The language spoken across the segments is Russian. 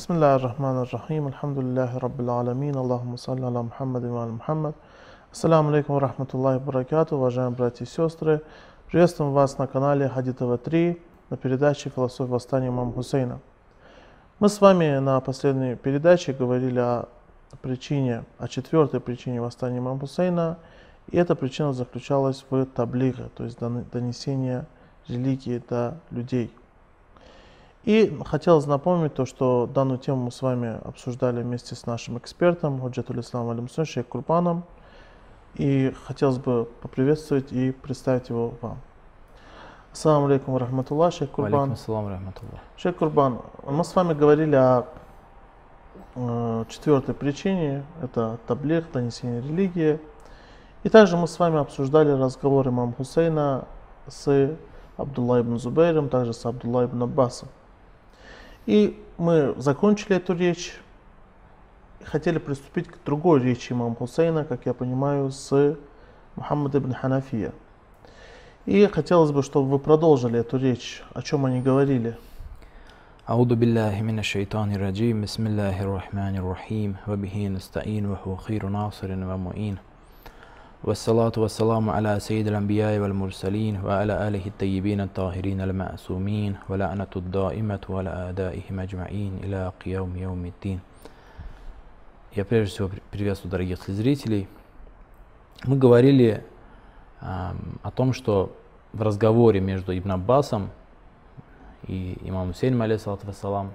بسم الله الرحمن الرحيم الحمد لله رب العالمين اللهم صل على محمد وعلى محمد Ассаламу алейкум рахматуллахи баракату, уважаемые братья и сестры. Приветствуем вас на канале Хади ТВ3 на передаче «Философия восстания имама Хусейна». Мы с вами на последней передаче говорили о причине, о четвертой причине восстания имама Хусейна. И эта причина заключалась в таблиге, то есть донесение религии до людей. и хотелось напомнить то, что данную тему мы с вами обсуждали вместе с нашим экспертом, Худжатуль Ислам Алимсун, Шейх Курбаном. И хотелось бы поприветствовать и представить его вам. Ассаламу алейкум рахматуллах, шейх Курбан. Ассаламу рахматуллах. Шейх Курбан, мы с вами говорили о э, четвертой причине, это таблих, донесение религии. И также мы с вами обсуждали разговор имама Хусейна с Абдулла ибн Зубейром, также с Абдулла ибн Аббасом. И мы закончили эту речь хотели приступить к другой речи имама Хусейна, как я понимаю, с Мухаммад ибн Ханафия. И хотелось бы, чтобы вы продолжили эту речь, о чем они говорили. أعوذ بالله من الشيطان الرجيم بسم الله الرحمن الرحيم وبه نستعين وهو خير ناصر ومعين والصلاة والسلام على سيد الأنبياء والمرسلين وعلى آله الطيبين الطاهرين المعصومين ولعنة الدائمة وعلى آدائهم أجمعين إلى قيام يوم الدين Я прежде всего приветствую дорогих зрителей. Мы говорили э, о том, что в разговоре между Ибн Аббасом и имамом Сейном, алейхиссалату вассалам,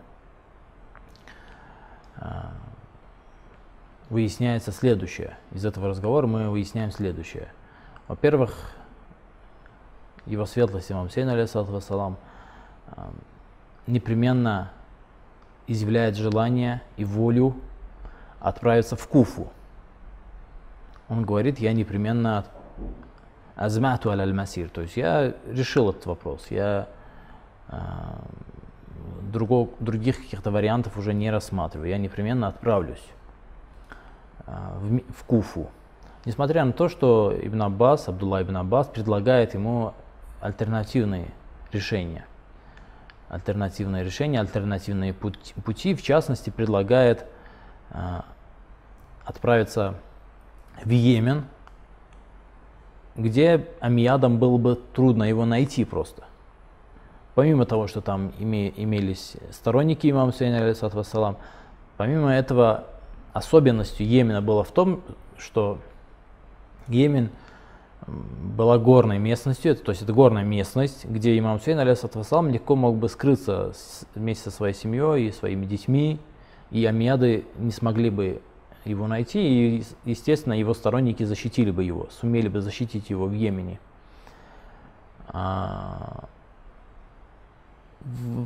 выясняется следующее. Из этого разговора мы выясняем следующее. Во-первых, его светлость имам Сейн, э, непременно изъявляет желание и волю отправиться в Куфу. Он говорит, я непременно азмату аль масир, то есть я решил этот вопрос, я э, другого, других каких-то вариантов уже не рассматриваю, я непременно отправлюсь в, в Куфу. Несмотря на то, что Ибн Аббас, Абдулла Ибн Аббас предлагает ему альтернативные решения. Альтернативные решения, альтернативные пути, пути в частности, предлагает а, отправиться в Йемен, где Амиядам было бы трудно его найти просто. Помимо того, что там име, имелись сторонники имама Сейна, помимо этого особенностью Йемена было в том, что Йемен была горной местностью, то есть это горная местность, где имам Сейн, вассалам, легко мог бы скрыться вместе со своей семьей и своими детьми, и Амиады не смогли бы его найти, и, естественно, его сторонники защитили бы его, сумели бы защитить его в Йемене.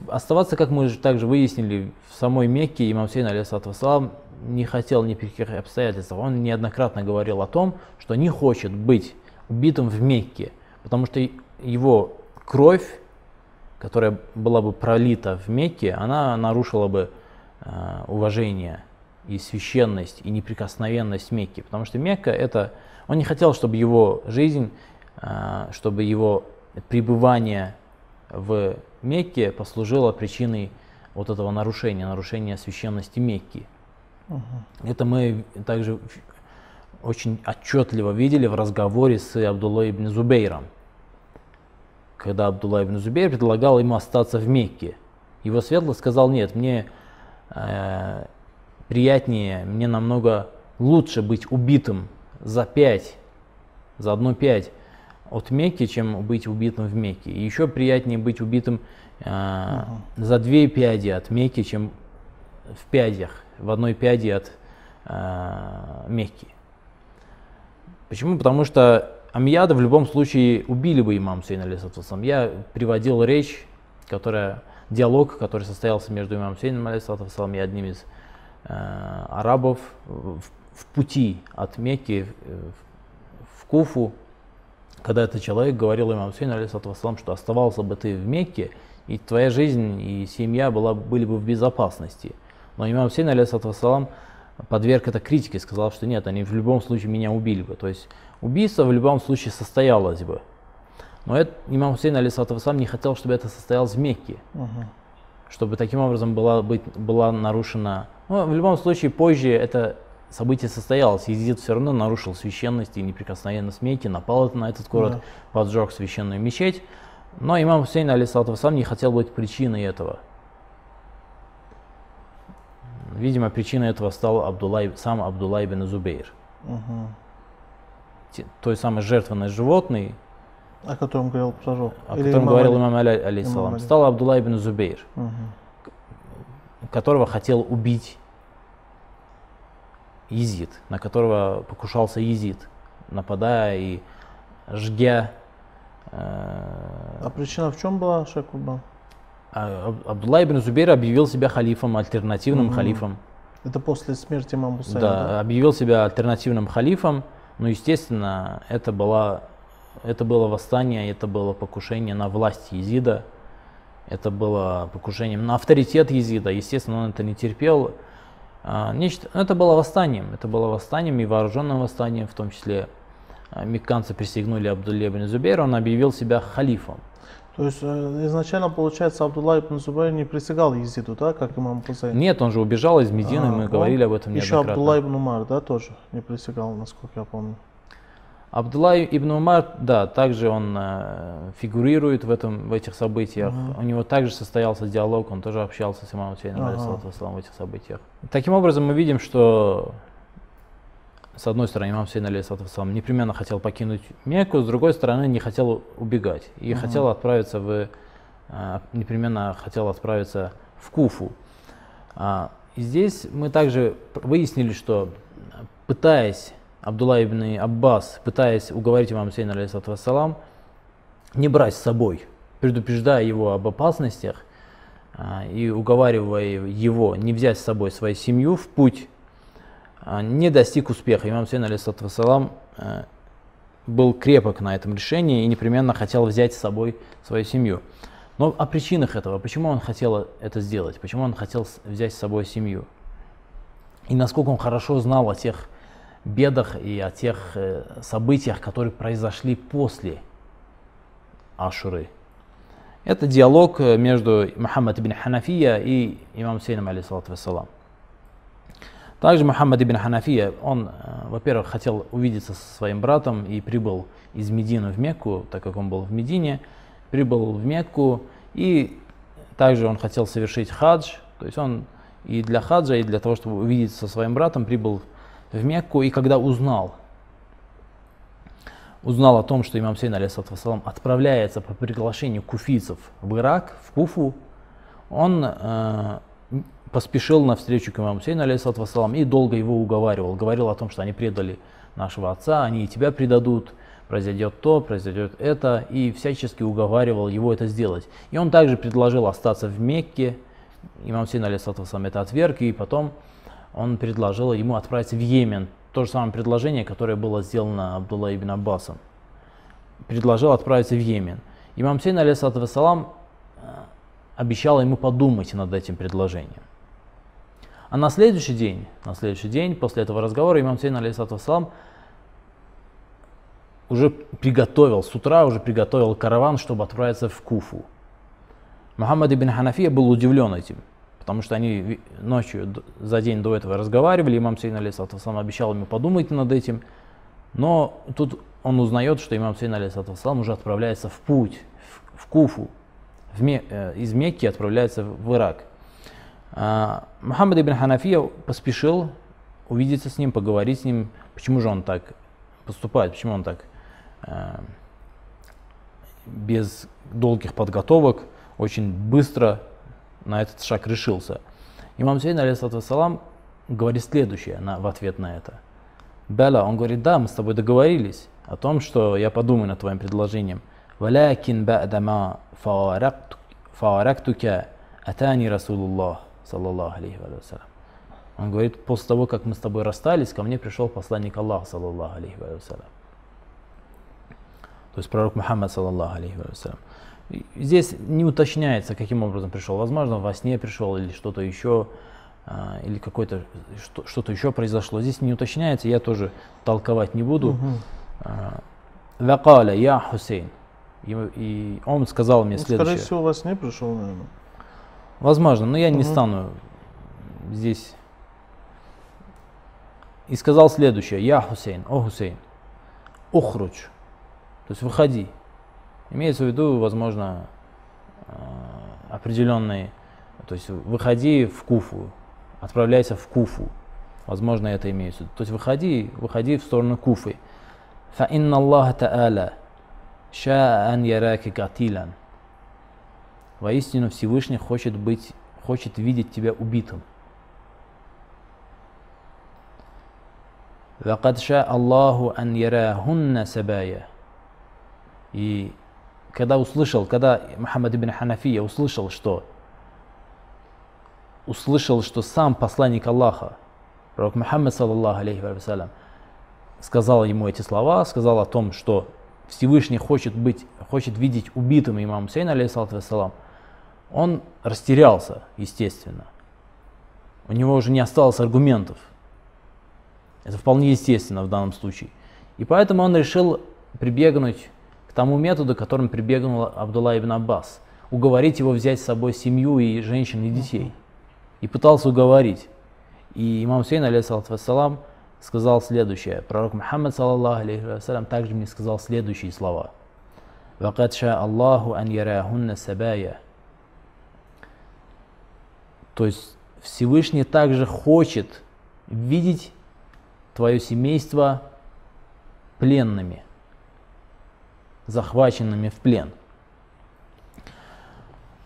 Оставаться, как мы также выяснили, в самой Мекке имам Сейн, алейхиссалам, не хотел ни при каких обстоятельствах. Он неоднократно говорил о том, что не хочет быть убитым в Мекке, потому что его кровь, которая была бы пролита в Мекке, она нарушила бы Э, уважение и священность и неприкосновенность Мекки. Потому что Мекка это... Он не хотел, чтобы его жизнь, э, чтобы его пребывание в Мекке послужило причиной вот этого нарушения, нарушения священности Мекки. Угу. Это мы также очень отчетливо видели в разговоре с Абдуллой ибн Зубейром. Когда Абдулла ибн Зубейр предлагал ему остаться в Мекке. Его светлость сказал, нет, мне э, приятнее, мне намного лучше быть убитым за пять, за одну пять от Мекки, чем быть убитым в Мекке. И еще приятнее быть убитым э, за две пяди от Мекки, чем в пядях, в одной пяди от э, Мекки. Почему? Потому что Амияда в любом случае убили бы имам Сейн Алисатусам. Я приводил речь, которая диалог, который состоялся между имамом Сейном и одним из э, арабов в, в пути от Мекки в, в Куфу, когда этот человек говорил имаму Сейну, что оставался бы ты в Мекке, и твоя жизнь и семья была, были бы в безопасности. Но имам Сейн, алейхиссалам, подверг это критике, сказал, что нет, они в любом случае меня убили бы. То есть убийство в любом случае состоялось бы. Но это, имам Хусейн, алейсалату не хотел, чтобы это состоялось в Мекке. Угу. чтобы таким образом была, быть, была нарушена... Ну, в любом случае, позже это событие состоялось. Езид все равно нарушил священность и неприкосновенность Мекки, напал на этот город, Да. поджег священную мечеть. Но имам Хусейн, алейсалату сам не хотел быть причиной этого. Видимо, причиной этого стал Абдуллай, сам Абдуллай ибн Зубейр. Те- Той самой жертвенной животной, О котором говорил пророк. о Или котором имам говорил имам Али, алейсалам, стал Абдуллай ибн Зубейр, Мгм. которого хотел убить Езид, на которого покушался Езид, нападая и жгя э, А причина в чем была, Шейх Курбан? А Аб- Абдулла ибн Зубейр объявил себя халифом, альтернативным Мгм. халифом. Это после смерти имама Хусейна, да, да? объявил себя альтернативным халифом. Но, естественно, это, было, это было восстание, это было покушение на власть Езида. Это было покушением на авторитет Езида. Естественно, он это не терпел. А, Нечто, это было восстанием. Это было восстанием и вооруженным восстанием, в том числе а, мекканцы присягнули Абдулле ибн Зубейру, он объявил себя халифом. То есть э, изначально, получается, Абдулла ибн Зубайр не присягал Езиду, да, как имам Хусейн? Нет, он же убежал из Медины, А, мы он- говорили об этом Еще неоднократно. Абдулла ибн Умар, да, тоже не присягал, насколько я помню. Абдулла ибн Умар, да, также он э, фигурирует в, этом, в этих событиях. Мгм. У него также состоялся диалог, он тоже общался с имамом Хусейном Ага. в этих событиях. Таким образом, мы видим, что с одной стороны, имам Хусейн вассалам непременно хотел покинуть Мекку, с другой стороны, не хотел убегать. И Мгм. хотел отправиться в, э, непременно хотел отправиться в Куфу. А, и здесь мы также выяснили, что э, пытаясь, Абдулла ибн Аббас, пытаясь уговорить имама Хусейна, алейхиссалату вассалам, не брать с собой, предупреждая его об опасностях а, и уговаривая его не взять с собой свою семью в путь, а, не достиг успеха. Имам алейхиссалату вассалам, э, был крепок на этом решении и непременно хотел взять с собой свою семью. Но о причинах этого, почему он хотел это сделать, почему он хотел взять с собой семью, и насколько он хорошо знал о тех бедах и о тех э, событиях, которые произошли после Ашуры. Это диалог э, между Мухаммад ибн Ханафия и имам Сейном, алейхиссалату вассалам. Также Мухаммад ибн Ханафия, он, э, во-первых, хотел увидеться со своим братом и прибыл из Медины в Мекку, так как он был в Медине, прибыл в Мекку и также он хотел совершить хадж, то есть он и для хаджа, и для того, чтобы увидеться со своим братом, прибыл Мекку, и когда узнал, узнал о том, что имам Сейн, вассалам, отправляется по приглашению куфийцев в Ирак, в Куфу, он э, поспешил навстречу к имаму Сейну, вассалам, и долго его уговаривал. Говорил о том, что они предали нашего отца, они и тебя предадут, произойдет то, произойдет это, и всячески уговаривал его это сделать. И он также предложил остаться в Мекке, имам Сейн, вассалам, это отверг, и потом он предложил ему отправиться в Йемен. То же самое предложение, которое было сделано Абдулла ибн Аббасом. Предложил отправиться в Йемен. Имам Сейн, алейхиссалату вассалам, э, обещал ему подумать над этим предложением. А на следующий день, на следующий день после этого разговора имам Сейн, алейхиссалату вассалам, уже приготовил, с утра уже приготовил караван, чтобы отправиться в Куфу. Мухаммад ибн Ханафия был удивлен этим, потому что они ночью за день до этого разговаривали, имам Сейн вассалам обещал ему подумать над этим, но тут он узнает, что имам Сейн вассалам уже отправляется в путь, в, в Куфу, в Ме- э, из Мекки отправляется в, в Ирак. А, Мухаммад ибн Ханафия поспешил увидеться с ним, поговорить с ним, почему же он так поступает, почему он так э, без долгих подготовок очень быстро на этот шаг решился. Имам Сейн, алейсалам, говорит следующее на, в ответ на это. Бела, он говорит, да, мы с тобой договорились о том, что я подумаю над твоим предложением. Валякин ба'дама фаарактука атани Расулуллах, саллаллаху алейхи вассалям. Он говорит, после того, как мы с тобой расстались, ко мне пришел посланник Аллаха, саллаллаху алейхи вассалям. То есть пророк Мухаммад, саллаллаху алейхи вассалям. Здесь не уточняется, каким образом пришел. Возможно, во сне пришел или что-то еще, а, или какое-то что- что-то еще произошло. Здесь не уточняется, я тоже толковать не буду. А, «Вакаля я Хусейн». И, он сказал мне Ну, Скорее следующее. всего, во сне пришел, наверное. Возможно, но я не стану здесь. И сказал следующее. Я Хусейн, о Хусейн, ухруч. То есть выходи. Имеется в виду, возможно, э, определенные, то есть выходи в Куфу, отправляйся в Куфу. Возможно, это имеется в виду. То есть выходи, выходи в сторону Куфы. فإن الله تعالى شاء أن يراك قتيلا. Воистину Всевышний хочет быть, хочет видеть тебя убитым. لقد شاء الله أن يراهن سبايا. И когда услышал, когда Мухаммад ибн Ханафия услышал, что услышал, что сам посланник Аллаха, пророк Мухаммад, саллаллаху алейхи вассалям, сказал ему эти слова, сказал о том, что Всевышний хочет быть, хочет видеть убитым имам Хусейна, алейхиссалату вассалам, он растерялся, естественно. У него уже не осталось аргументов. Это вполне естественно в данном случае. И поэтому он решил прибегнуть тому методу, которым прибегнул Абдулла ибн Аббас, уговорить его взять с собой семью и женщин и детей. И пытался уговорить. И имам Хусейн, алейхиссалам, сказал следующее. Пророк Мухаммад, саллаллаху алейхи вассалям, также мне сказал следующие слова. «Вакад ша Аллаху ан ярахунна сабая». То есть Всевышний также хочет видеть твое семейство пленными – захваченными в плен.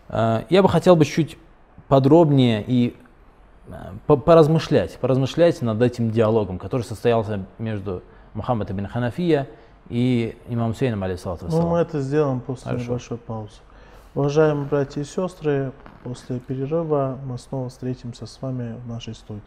Э, Я бы хотел бы чуть подробнее и э, по- поразмышлять, поразмышлять над этим диалогом, который состоялся между Мухаммадом ибн Ханафия и имам Хусейном, алейхиссалату Ну, мы это сделаем после Хорошо. небольшой паузы. Уважаемые братья и сестры, после перерыва мы снова встретимся с вами в нашей студии.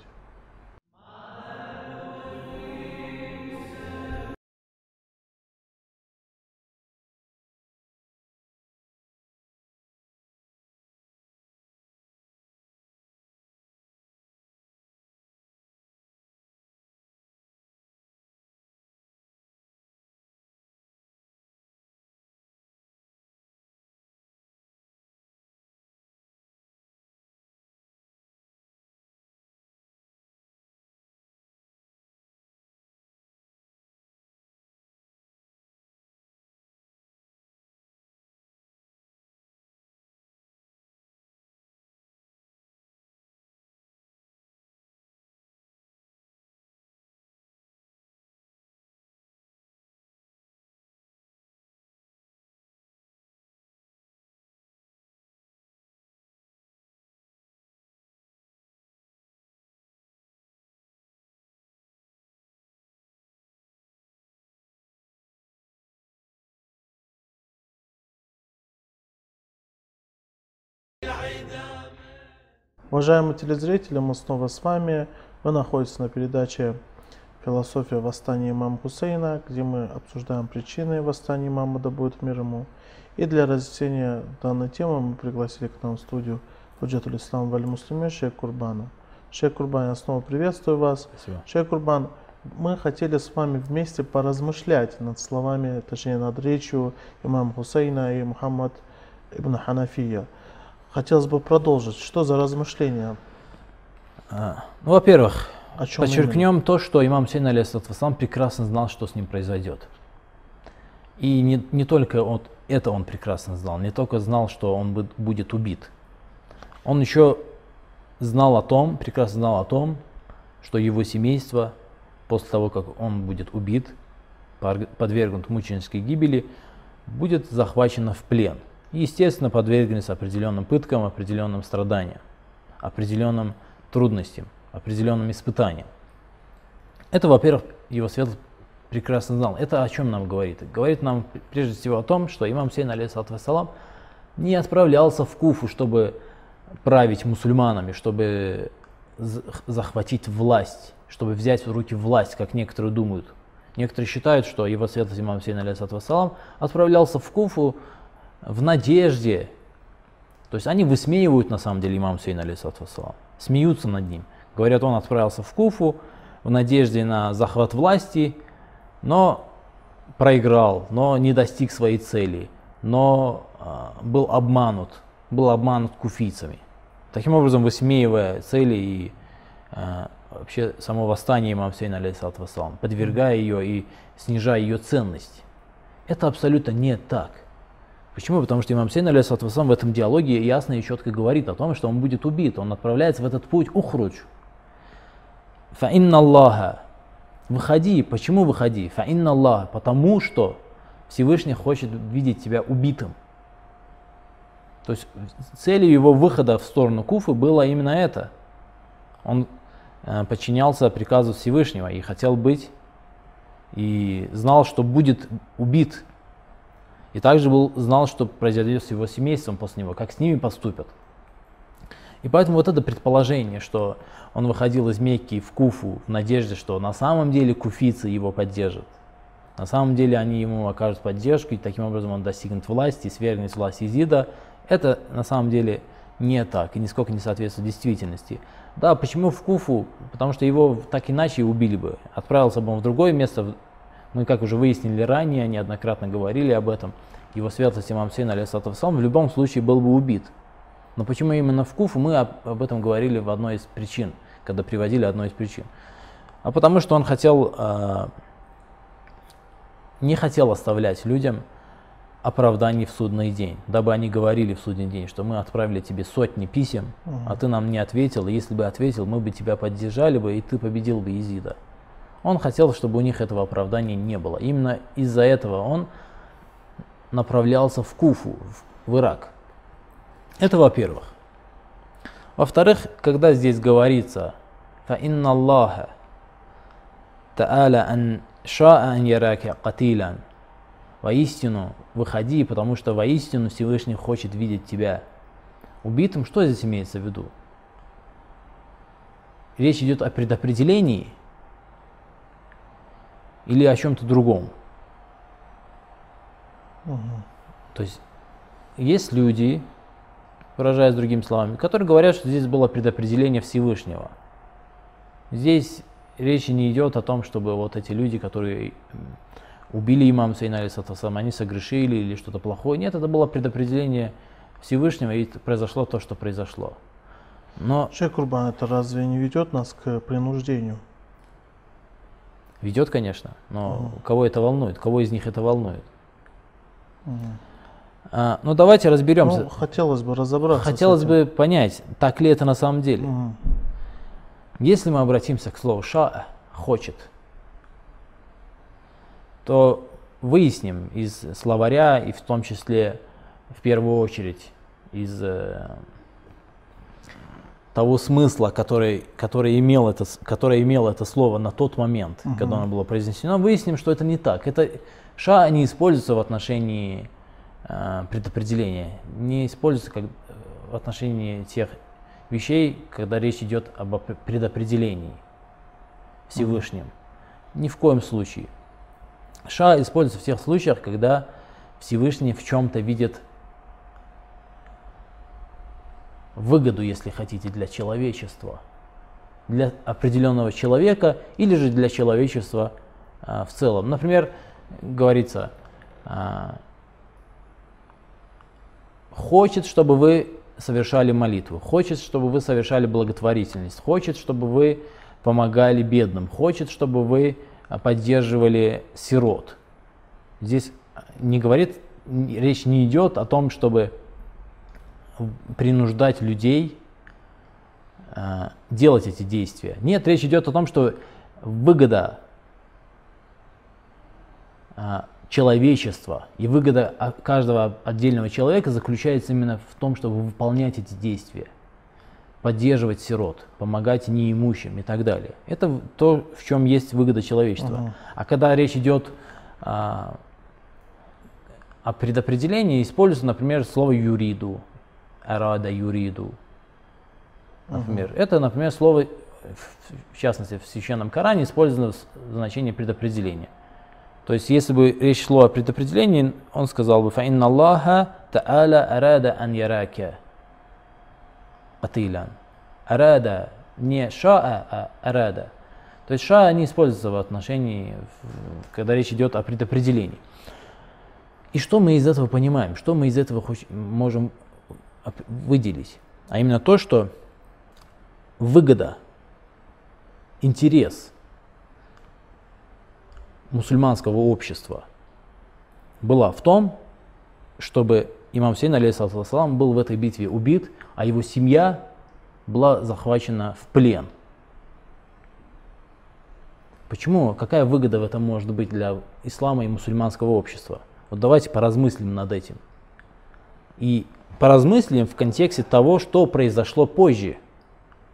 Уважаемые телезрители, мы снова с вами. Вы находитесь на передаче «Философия восстания имама Хусейна», где мы обсуждаем причины восстания имама, да будет мир ему. И для разъяснения данной темы мы пригласили к нам в студию Худжатуль Ислам Валь Муслиме Шейх Курбана. Шейх Курбан, я снова приветствую вас. Спасибо. Шейх Курбан, мы хотели с вами вместе поразмышлять над словами, точнее над речью имама Хусейна и Мухаммад ибн Ханафия. Хотелось бы продолжить. Что за размышления? А, Ну, во-первых, Подчеркнем то, что имам Хусейн алейхиссалам прекрасно знал, что с ним произойдет. И не, не только он, это он прекрасно знал, не только знал, что он бу- будет убит. Он еще знал о том, прекрасно знал о том, что его семейство после того, как он будет убит, подвергнут мученической гибели, будет захвачено в плен. И, естественно, подвергнется определенным пыткам, определенным страданиям, определенным трудностям, определенным испытаниям. Это, во-первых, его свет прекрасно знал. Это о чем нам говорит? Говорит нам прежде всего о том, что имам Сейн, алейхиссалату вассалам, не отправлялся в Куфу, чтобы править мусульманами, чтобы захватить власть, чтобы взять в руки власть, как некоторые думают. Некоторые считают, что его светлость имам Сейн, алейхиссалату вассалам, отправлялся в Куфу в надежде. То есть они высмеивают на самом деле имам Сейн, вассалам, смеются над ним. Говорят, он отправился в Куфу в надежде на захват власти, но проиграл, но не достиг своей цели, но а, был обманут, был обманут куфийцами. Таким образом, высмеивая цели и э, вообще само восстание имам Сейна, вассалам, подвергая ее и снижая ее ценность. Это абсолютно не так. Почему? Потому что имам Сейн, в этом диалоге ясно и четко говорит о том, что он будет убит. Он отправляется в этот путь ухруч. Фаинна Аллаха. Выходи. Почему выходи? Фаинна Аллаха. Потому что Всевышний хочет видеть тебя убитым. То есть целью его выхода в сторону Куфы было именно это. Он э, подчинялся приказу Всевышнего и хотел быть, и знал, что будет убит. И также был, знал, что произойдет с его семейством после него, как с ними поступят. И поэтому вот это предположение, что он выходил из Мекки в Куфу в надежде, что на самом деле куфицы его поддержат. На самом деле они ему окажут поддержку, и таким образом он достигнет власти, свергнет власть Изида, это на самом деле не так и нисколько не соответствует действительности. Да, почему в Куфу? Потому что его так иначе убили бы. Отправился бы он в другое место. Мы, как уже выяснили ранее, неоднократно говорили об этом. Его светлость имам Сейн, алейхиссалам, в любом случае был бы убит. Но почему именно в Куфу, мы об, об этом говорили в одной из причин, когда приводили одной из причин. А потому что он хотел, э, не хотел оставлять людям оправданий в судный день, дабы они говорили в судный день, что мы отправили тебе сотни писем, угу. а ты нам не ответил, и если бы ответил, мы бы тебя поддержали бы, и ты победил бы Изида. Он хотел, чтобы у них этого оправдания не было. Именно из-за этого он направлялся в Куфу, в Ирак. Это во-первых. Во-вторых, когда здесь говорится «Фаинна Аллаха та'аля ан ша'а ан яраки катилян» «Воистину выходи, потому что воистину Всевышний хочет видеть тебя убитым». Что здесь имеется в виду? Речь идет о предопределении – или о чем-то другом. Угу. То есть есть люди, выражаясь другими словами, которые говорят, что здесь было предопределение Всевышнего. Здесь речи не идет о том, чтобы вот эти люди, которые убили имам Сейна алейсалам, они согрешили или что-то плохое. Нет, это было предопределение Всевышнего, и произошло то, что произошло. Но... Шейх Курбан, это разве не ведет нас к принуждению? Ведет, конечно, но угу. кого это волнует? Кого из них это волнует? Угу. А, ну давайте разберемся. Ну, хотелось бы разобраться. Хотелось бы понять, так ли это на самом деле. Угу. Если мы обратимся к слову ша, хочет, то выясним из словаря и в том числе в первую очередь из э, того смысла, который, который, имел это, который имел это слово на тот момент, угу. когда оно было произнесено, выясним, что это не так. Это ша не используется в отношении э, предопределения, не используется как в отношении тех вещей, когда речь идет об предопределении Всевышним. Угу. Ни в коем случае. Ша используется в тех случаях, когда Всевышний в чем-то видит выгоду, если хотите, для человечества, для определенного человека или же для человечества а, в целом. Например, говорится, а, хочет, чтобы вы совершали молитву, хочет, чтобы вы совершали благотворительность, хочет, чтобы вы помогали бедным, хочет, чтобы вы поддерживали сирот. Здесь не говорит, речь не идет о том, чтобы принуждать людей э, делать эти действия. Нет, речь идет о том, что выгода э, человечества и выгода каждого отдельного человека заключается именно в том, чтобы выполнять эти действия поддерживать сирот, помогать неимущим и так далее. Это то, в чем есть выгода человечества. Uh-huh. А когда речь идет а, о предопределении, используется, например, слово юриду, арада юриду. Например. Угу. Это, например, слово, э, в частности, в Священном Коране использовано в значении предопределения. То есть, если бы речь шла о предопределении, он сказал бы «Фаинна Аллаха та'аля арада ан яраке атилян». Арада не шаа, а арада. То есть шаа не используется в отношении, когда речь идет о предопределении. И что мы из этого понимаем? Что мы из этого можем выделить? а именно то, что выгода, интерес мусульманского общества была в том, чтобы имам Сейн, алейхиссалам, был в этой битве убит, а его семья была захвачена в плен. Почему? Какая выгода в этом может быть для ислама и мусульманского общества? Вот давайте поразмыслим над этим. И поразмыслим в контексте того, что произошло позже.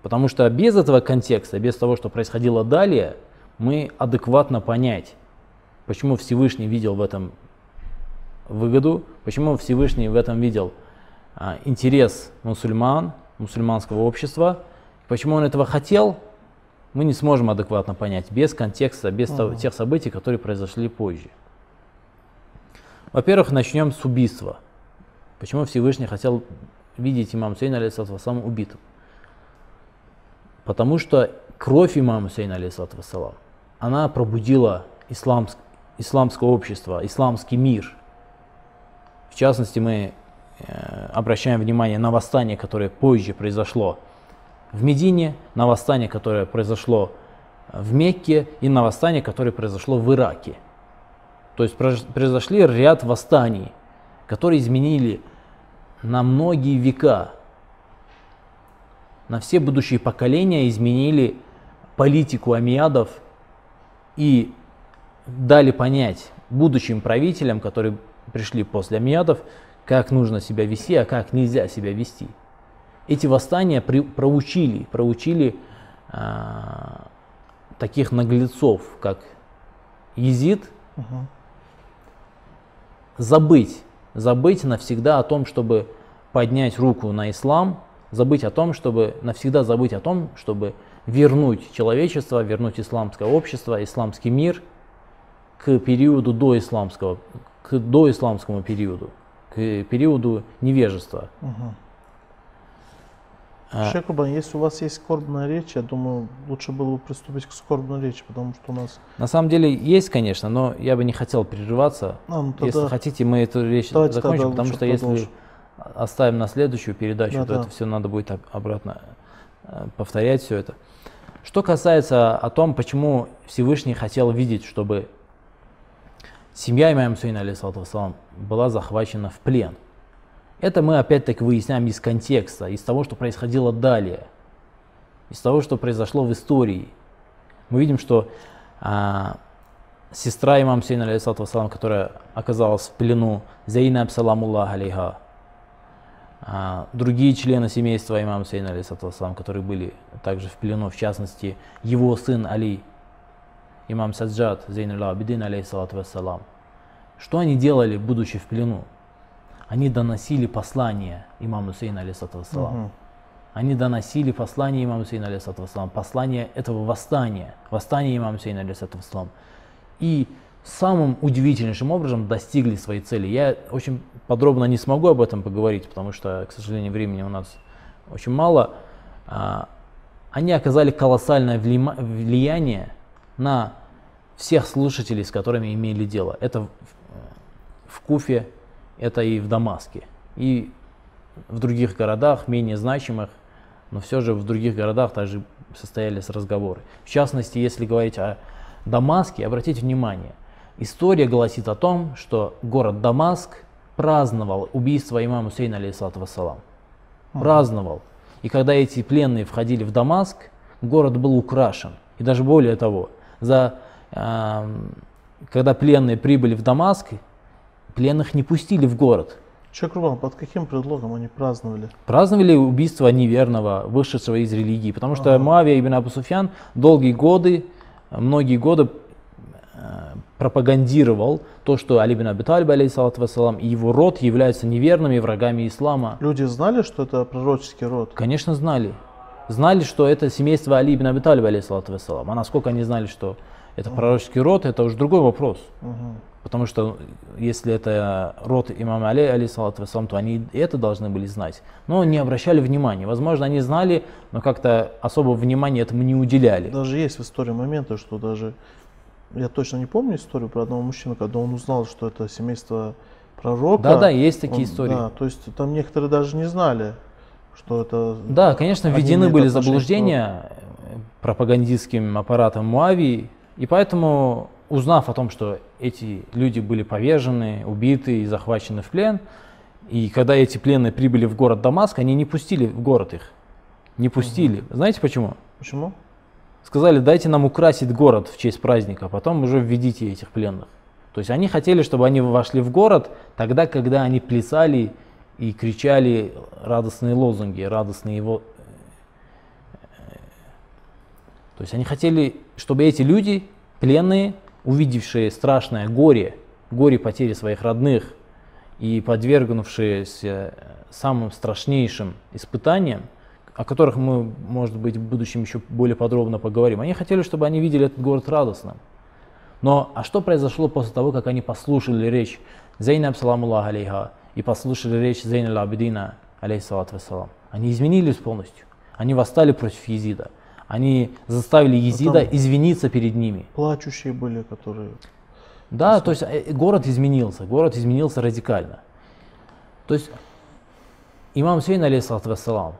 Потому что без этого контекста, без того, что происходило далее, мы адекватно понять, почему Всевышний видел в этом выгоду, почему Всевышний в этом видел а, интерес мусульман, мусульманского общества, почему он этого хотел, мы не сможем адекватно понять без контекста, без uh-huh. тех событий, которые произошли позже. Во-первых, начнем с убийства. Почему Всевышний хотел видеть имама Сейна алейсалам убитым? Потому что кровь имама Сейна алейсалам, она пробудила исламск, исламское общество, исламский мир. В частности, мы э, обращаем внимание на восстание, которое позже произошло в Медине, на восстание, которое произошло в Мекке и на восстание, которое произошло в Ираке. То есть произошли ряд восстаний, которые изменили на многие века, на все будущие поколения изменили политику амиадов и дали понять будущим правителям, которые пришли после амиадов, как нужно себя вести, а как нельзя себя вести. Эти восстания при, проучили, проучили а, таких наглецов, как Езид, угу. забыть забыть навсегда о том, чтобы поднять руку на ислам, забыть о том, чтобы навсегда забыть о том, чтобы вернуть человечество, вернуть исламское общество, исламский мир к периоду до исламского, к доисламскому периоду, к периоду невежества. Угу. А, Шейх Курбан, если у вас есть скорбная речь, я думаю, лучше было бы приступить к скорбной речи, потому что у нас... На самом деле есть, конечно, но я бы не хотел прерываться. А, ну, если хотите, мы эту речь Давайте закончим, потому что продолжим. если оставим на следующую передачу, да, то да. это все надо будет обратно э, повторять все это. Что касается о том, почему Всевышний хотел видеть, чтобы семья имама алейхиссалам, была захвачена в плен – это мы опять-таки выясняем из контекста, из того, что происходило далее, из того, что произошло в истории. Мы видим, что а, сестра имам Сейна, алейхиссалам, которая оказалась в плену, Зейна Абсаламуллах алейха, а, другие члены семейства имама Сейна, алейхиссалам, которые были также в плену, в частности, его сын Али, имам Саджад, Зейн Абидин, алейхиссалам. Что они делали, будучи в плену? Они доносили послание имаму Сейна, алейсалам. Угу. Они доносили послание имаму Сейна, алейсалам, послание этого восстания, восстания имама Сейна, алейсалам. И самым удивительнейшим образом достигли своей цели. Я очень подробно не смогу об этом поговорить, потому что, к сожалению, времени у нас очень мало. А, они оказали колоссальное влияние на всех слушателей, с которыми имели дело. Это в Куфе, это и в Дамаске, и в других городах, менее значимых, но все же в других городах также состоялись разговоры. В частности, если говорить о Дамаске, обратите внимание, история гласит о том, что город Дамаск праздновал убийство имама Сейна, алейхиссалату вассалам. Праздновал. И когда эти пленные входили в Дамаск, город был украшен. И даже более того, за, э, когда пленные прибыли в Дамаск, Пленных не пустили в город. Чакрубан, под каким предлогом они праздновали? Праздновали убийство неверного, вышедшего из религии. Потому что ага. Муавия ибн Абу Суфьян долгие годы, многие годы э, пропагандировал то, что Али бин Аби Талиб, вассалам, и его род являются неверными врагами ислама. Люди знали, что это пророческий род? Конечно, знали. Знали, что это семейство Али бин Аби Талиб, вассалам. А насколько они знали, что это пророческий род, это уже другой вопрос. Угу. Потому что если это род имама Али, алейсалату то они это должны были знать. Но не обращали внимания. Возможно, они знали, но как-то особого внимания этому не уделяли. Даже есть в истории моменты, что даже, я точно не помню историю про одного мужчину, когда он узнал, что это семейство пророка. Да, да, есть такие он, истории. Да, то есть там некоторые даже не знали, что это... Да, конечно, введены были заблуждения э, пропагандистским аппаратом Муавии, и поэтому, узнав о том, что эти люди были повержены, убиты и захвачены в плен, и когда эти пленные прибыли в город Дамаск, они не пустили в город их. Не пустили. Знаете почему? Почему? Сказали, дайте нам украсить город в честь праздника, а потом уже введите этих пленных. То есть они хотели, чтобы они вошли в город тогда, когда они плясали и кричали радостные лозунги, радостные его... То есть они хотели, чтобы эти люди, пленные, увидевшие страшное горе, горе потери своих родных и подвергнувшиеся самым страшнейшим испытаниям, о которых мы, может быть, в будущем еще более подробно поговорим, они хотели, чтобы они видели этот город радостным. Но а что произошло после того, как они послушали речь Зейнаб саламуллах алейха и послушали речь Зейна Абидина алейхиссалату вассалам? Они изменились полностью. Они восстали против Езида. Они заставили Езида там- извиниться перед ними. Плачущие были, которые... Да, то есть э, город изменился, город изменился радикально. То есть имам Сейн, вассалам,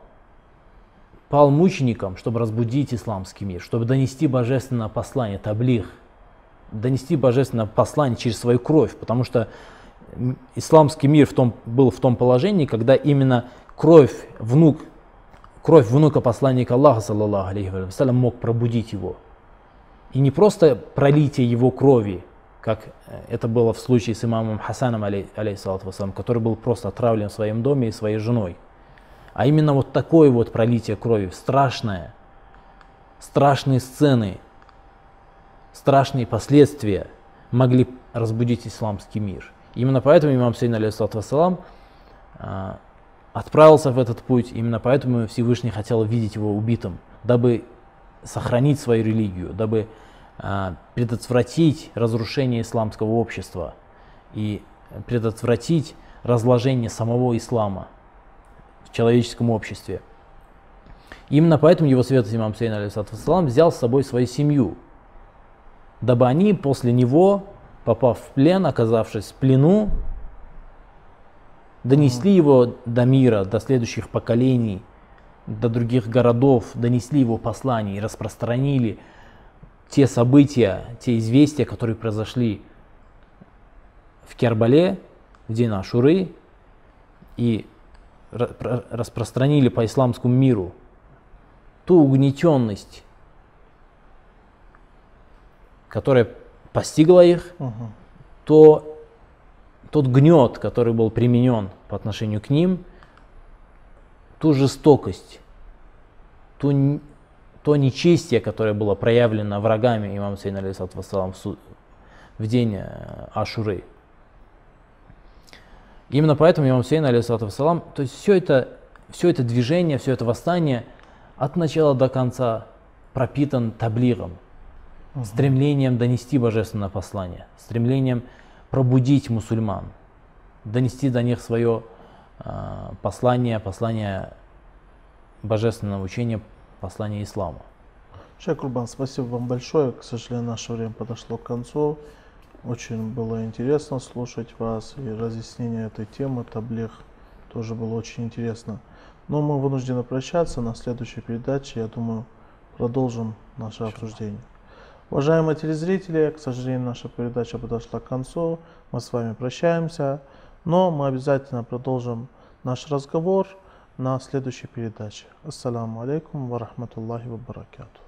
пал мучеником, чтобы разбудить исламский мир, чтобы донести божественное послание, таблих, донести божественное послание через свою кровь, потому что исламский мир в том, был в том положении, когда именно кровь, внук, кровь внука посланника Аллаха, саллаллаху алейхи вассалям, мог пробудить его. И не просто пролитие его крови, как э, это было в случае с имамом Хасаном, алей- алейхиссалату вассалам, который был просто отравлен в своем доме и своей женой. А именно вот такое вот пролитие крови, страшное, страшные сцены, страшные последствия могли разбудить исламский мир. Именно поэтому имам Сейн, алейхиссалату вассалам, а, отправился в этот путь, именно поэтому Всевышний хотел видеть его убитым, дабы сохранить свою религию, дабы а, предотвратить разрушение исламского общества и предотвратить разложение самого ислама в человеческом обществе. Именно поэтому его святость имам Сейн алейхиссалам взял с собой свою семью, дабы они после него, попав в плен, оказавшись в плену, донесли его до мира, до следующих поколений, до других городов, донесли его послание и распространили те события, те известия, которые произошли в Кербале, в день Ашуры, и ра- про- распространили по исламскому миру ту угнетенность, которая постигла их, Мгм. то тот гнет, который был применен по отношению к ним, ту жестокость, ту, то нечестие, которое было проявлено врагами имама Сейна в, су- в день э, Ашуры. Именно поэтому имам Сейн, вассалам, то есть все это, все это движение, все это восстание от начала до конца пропитан таблиром, стремлением донести божественное послание, стремлением пробудить мусульман, донести до них свое э, послание, послание божественного учения, послание ислама. Шейх Курбан, спасибо вам большое. К сожалению, наше время подошло к концу. Очень было интересно слушать вас и разъяснение этой темы, таблих, тоже было очень интересно. Но мы вынуждены прощаться. На следующей передаче, я думаю, продолжим наше обсуждение. Уважаемые телезрители, к сожалению, наша передача подошла к концу. Мы с вами прощаемся, но мы обязательно продолжим наш разговор на следующей передаче. Ассаламу алейкум ва рахматуллахи ва баракату.